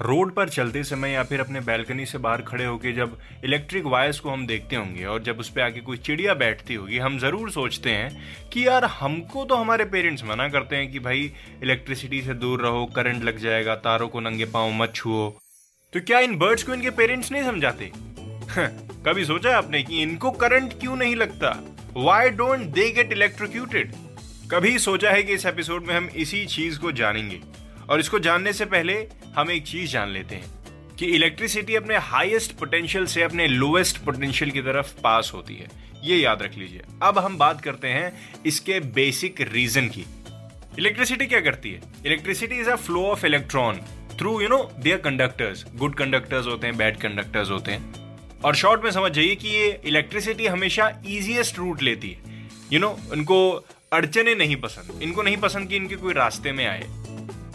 Road पर चलते समय या फिर अपने बैल्कनी से बाहर खड़े होकर जब इलेक्ट्रिक वायर्स को हम देखते होंगे और जब उस पर आके कोई चिड़िया बैठती होगी, हम ज़रूर सोचते हैं कि यार हमको तो हमारे पेरेंट्स मना करते हैं कि भाई इलेक्ट्रिसिटी से दूर रहो करंट लग जाएगा, तारों को नंगे पाँव मत छुओ। तो क्या इन बर्ड्स को इनके पेरेंट्स नहीं समझाते? कभी सोचा है आपने कि इनको करंट क्यों नहीं लगता? Why don't they get electrocuted कभी सोचा है कि इस एपिसोड में हम इसी चीज़ को जानेंगे? और इसको जानने से पहले हम एक चीज़ जान लेते हैं कि इलेक्ट्रिसिटी अपने हाईएस्ट पोटेंशियल से अपने लोएस्ट पोटेंशियल की तरफ़ पास होती है। ये याद रख लीजिए। अब हम बात करते हैं इसके बेसिक रीजन की। इलेक्ट्रिसिटी क्या करती है? Electricity is a flow of electron through you know there conductors good conductors होते हैं बैड कंडक्टर्स होते हैं। और शॉर्ट में समझ जाइए कि ये इलेक्ट्रिसिटी हमेशा इजीएस्ट रूट लेती है। यू you नो इनको अड़चने नहीं पसंद। इनको नहीं पसंद कि इनके कोई रास्ते में आए।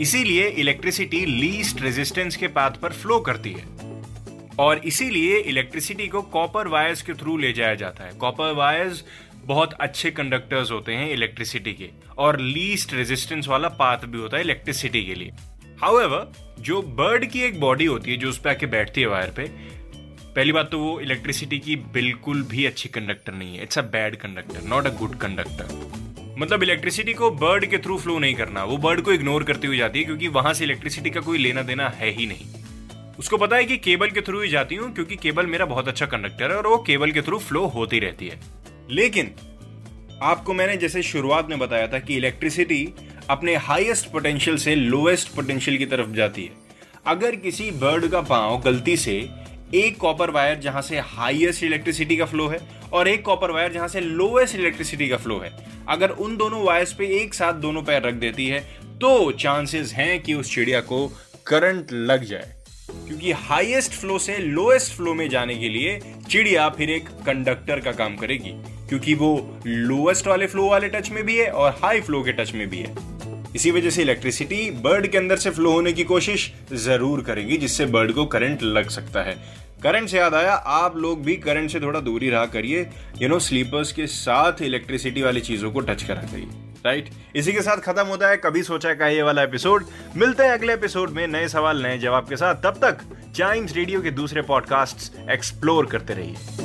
इसीलिए इलेक्ट्रिसिटी लीस्ट रेजिस्टेंस के पाथ पर फ्लो करती है। और इसीलिए इलेक्ट्रिसिटी को कॉपर वायर्स के थ्रू ले जाया जाता है। कॉपर वायर्स बहुत अच्छे कंडक्टर्स होते हैं इलेक्ट्रिसिटी के। और लीस्ट रेजिस्टेंस वाला पाथ भी होता है इलेक्ट्रिसिटी के लिए। हाउएवर जो बर्ड की एक बॉडी होती है, जो उस पर आके बैठती है वायर पे, पहली बात तो वो इलेक्ट्रिसिटी की बिल्कुल भी अच्छी कंडक्टर नहीं है। It's a bad conductor not a good conductor मतलब इलेक्ट्रिसिटी को बर्ड के थ्रू फ्लो नहीं करना, वो बर्ड को इग्नोर करती हुई जाती है क्योंकि वहाँ से इलेक्ट्रिसिटी का कोई लेना देना है ही नहीं। उसको पता है कि केबल के थ्रू ही जाती हूँ क्योंकि केबल मेरा बहुत अच्छा कंडक्टर है और वो केबल के थ्रू फ्लो होती रहती है। लेकिन, आपको मैंने जैसे शुरुआत में बताया था कि इलेक्ट्रिसिटी अपने हाईएस्ट पोटेंशियल से लोएस्ट पोटेंशियल की तरफ़ जाती है। अगर किसी बर्ड का पाँव गलती से एक कॉपर वायर जहाँ से हाईएस्ट इलेक्ट्रिसिटी का फ्लो है और एक कॉपर वायर जहाँ से लोएस्ट इलेक्ट्रिसिटी का फ्लो है। अगर उन दोनों वायर्स पे एक साथ दोनों पैर रख देती है तो चांसेस हैं कि उस चिड़िया को करंट लग जाए। क्योंकि हाईएस्ट फ्लो से लोएस्ट फ्लो में जाने के लिए चिड़िया फिर एक कंडक्टर का काम करेगी, क्योंकि वो लोएस्ट वाले फ्लो वाले टच में भी है और हाई फ्लो के टच में भी है। इसी वजह से इलेक्ट्रिसिटी बर्ड के अंदर से फ्लो होने की कोशिश ज़रूर करेगी, जिससे बर्ड को करंट लग सकता है। करंट से याद आया, आप लोग भी करंट से थोड़ा दूरी रहा करिए। यू नो स्लीपर्स के साथ इलेक्ट्रिसिटी वाली चीज़ों को टच करा करिए राइट इसी के साथ खत्म होता है, कभी सोचा का ये वाला एपिसोड मिलते हैं अगले एपिसोड में नए सवाल, नए जवाब के साथ। तब तक चाइम्स रेडियो के दूसरे पॉडकास्ट एक्सप्लोर करते रहिए।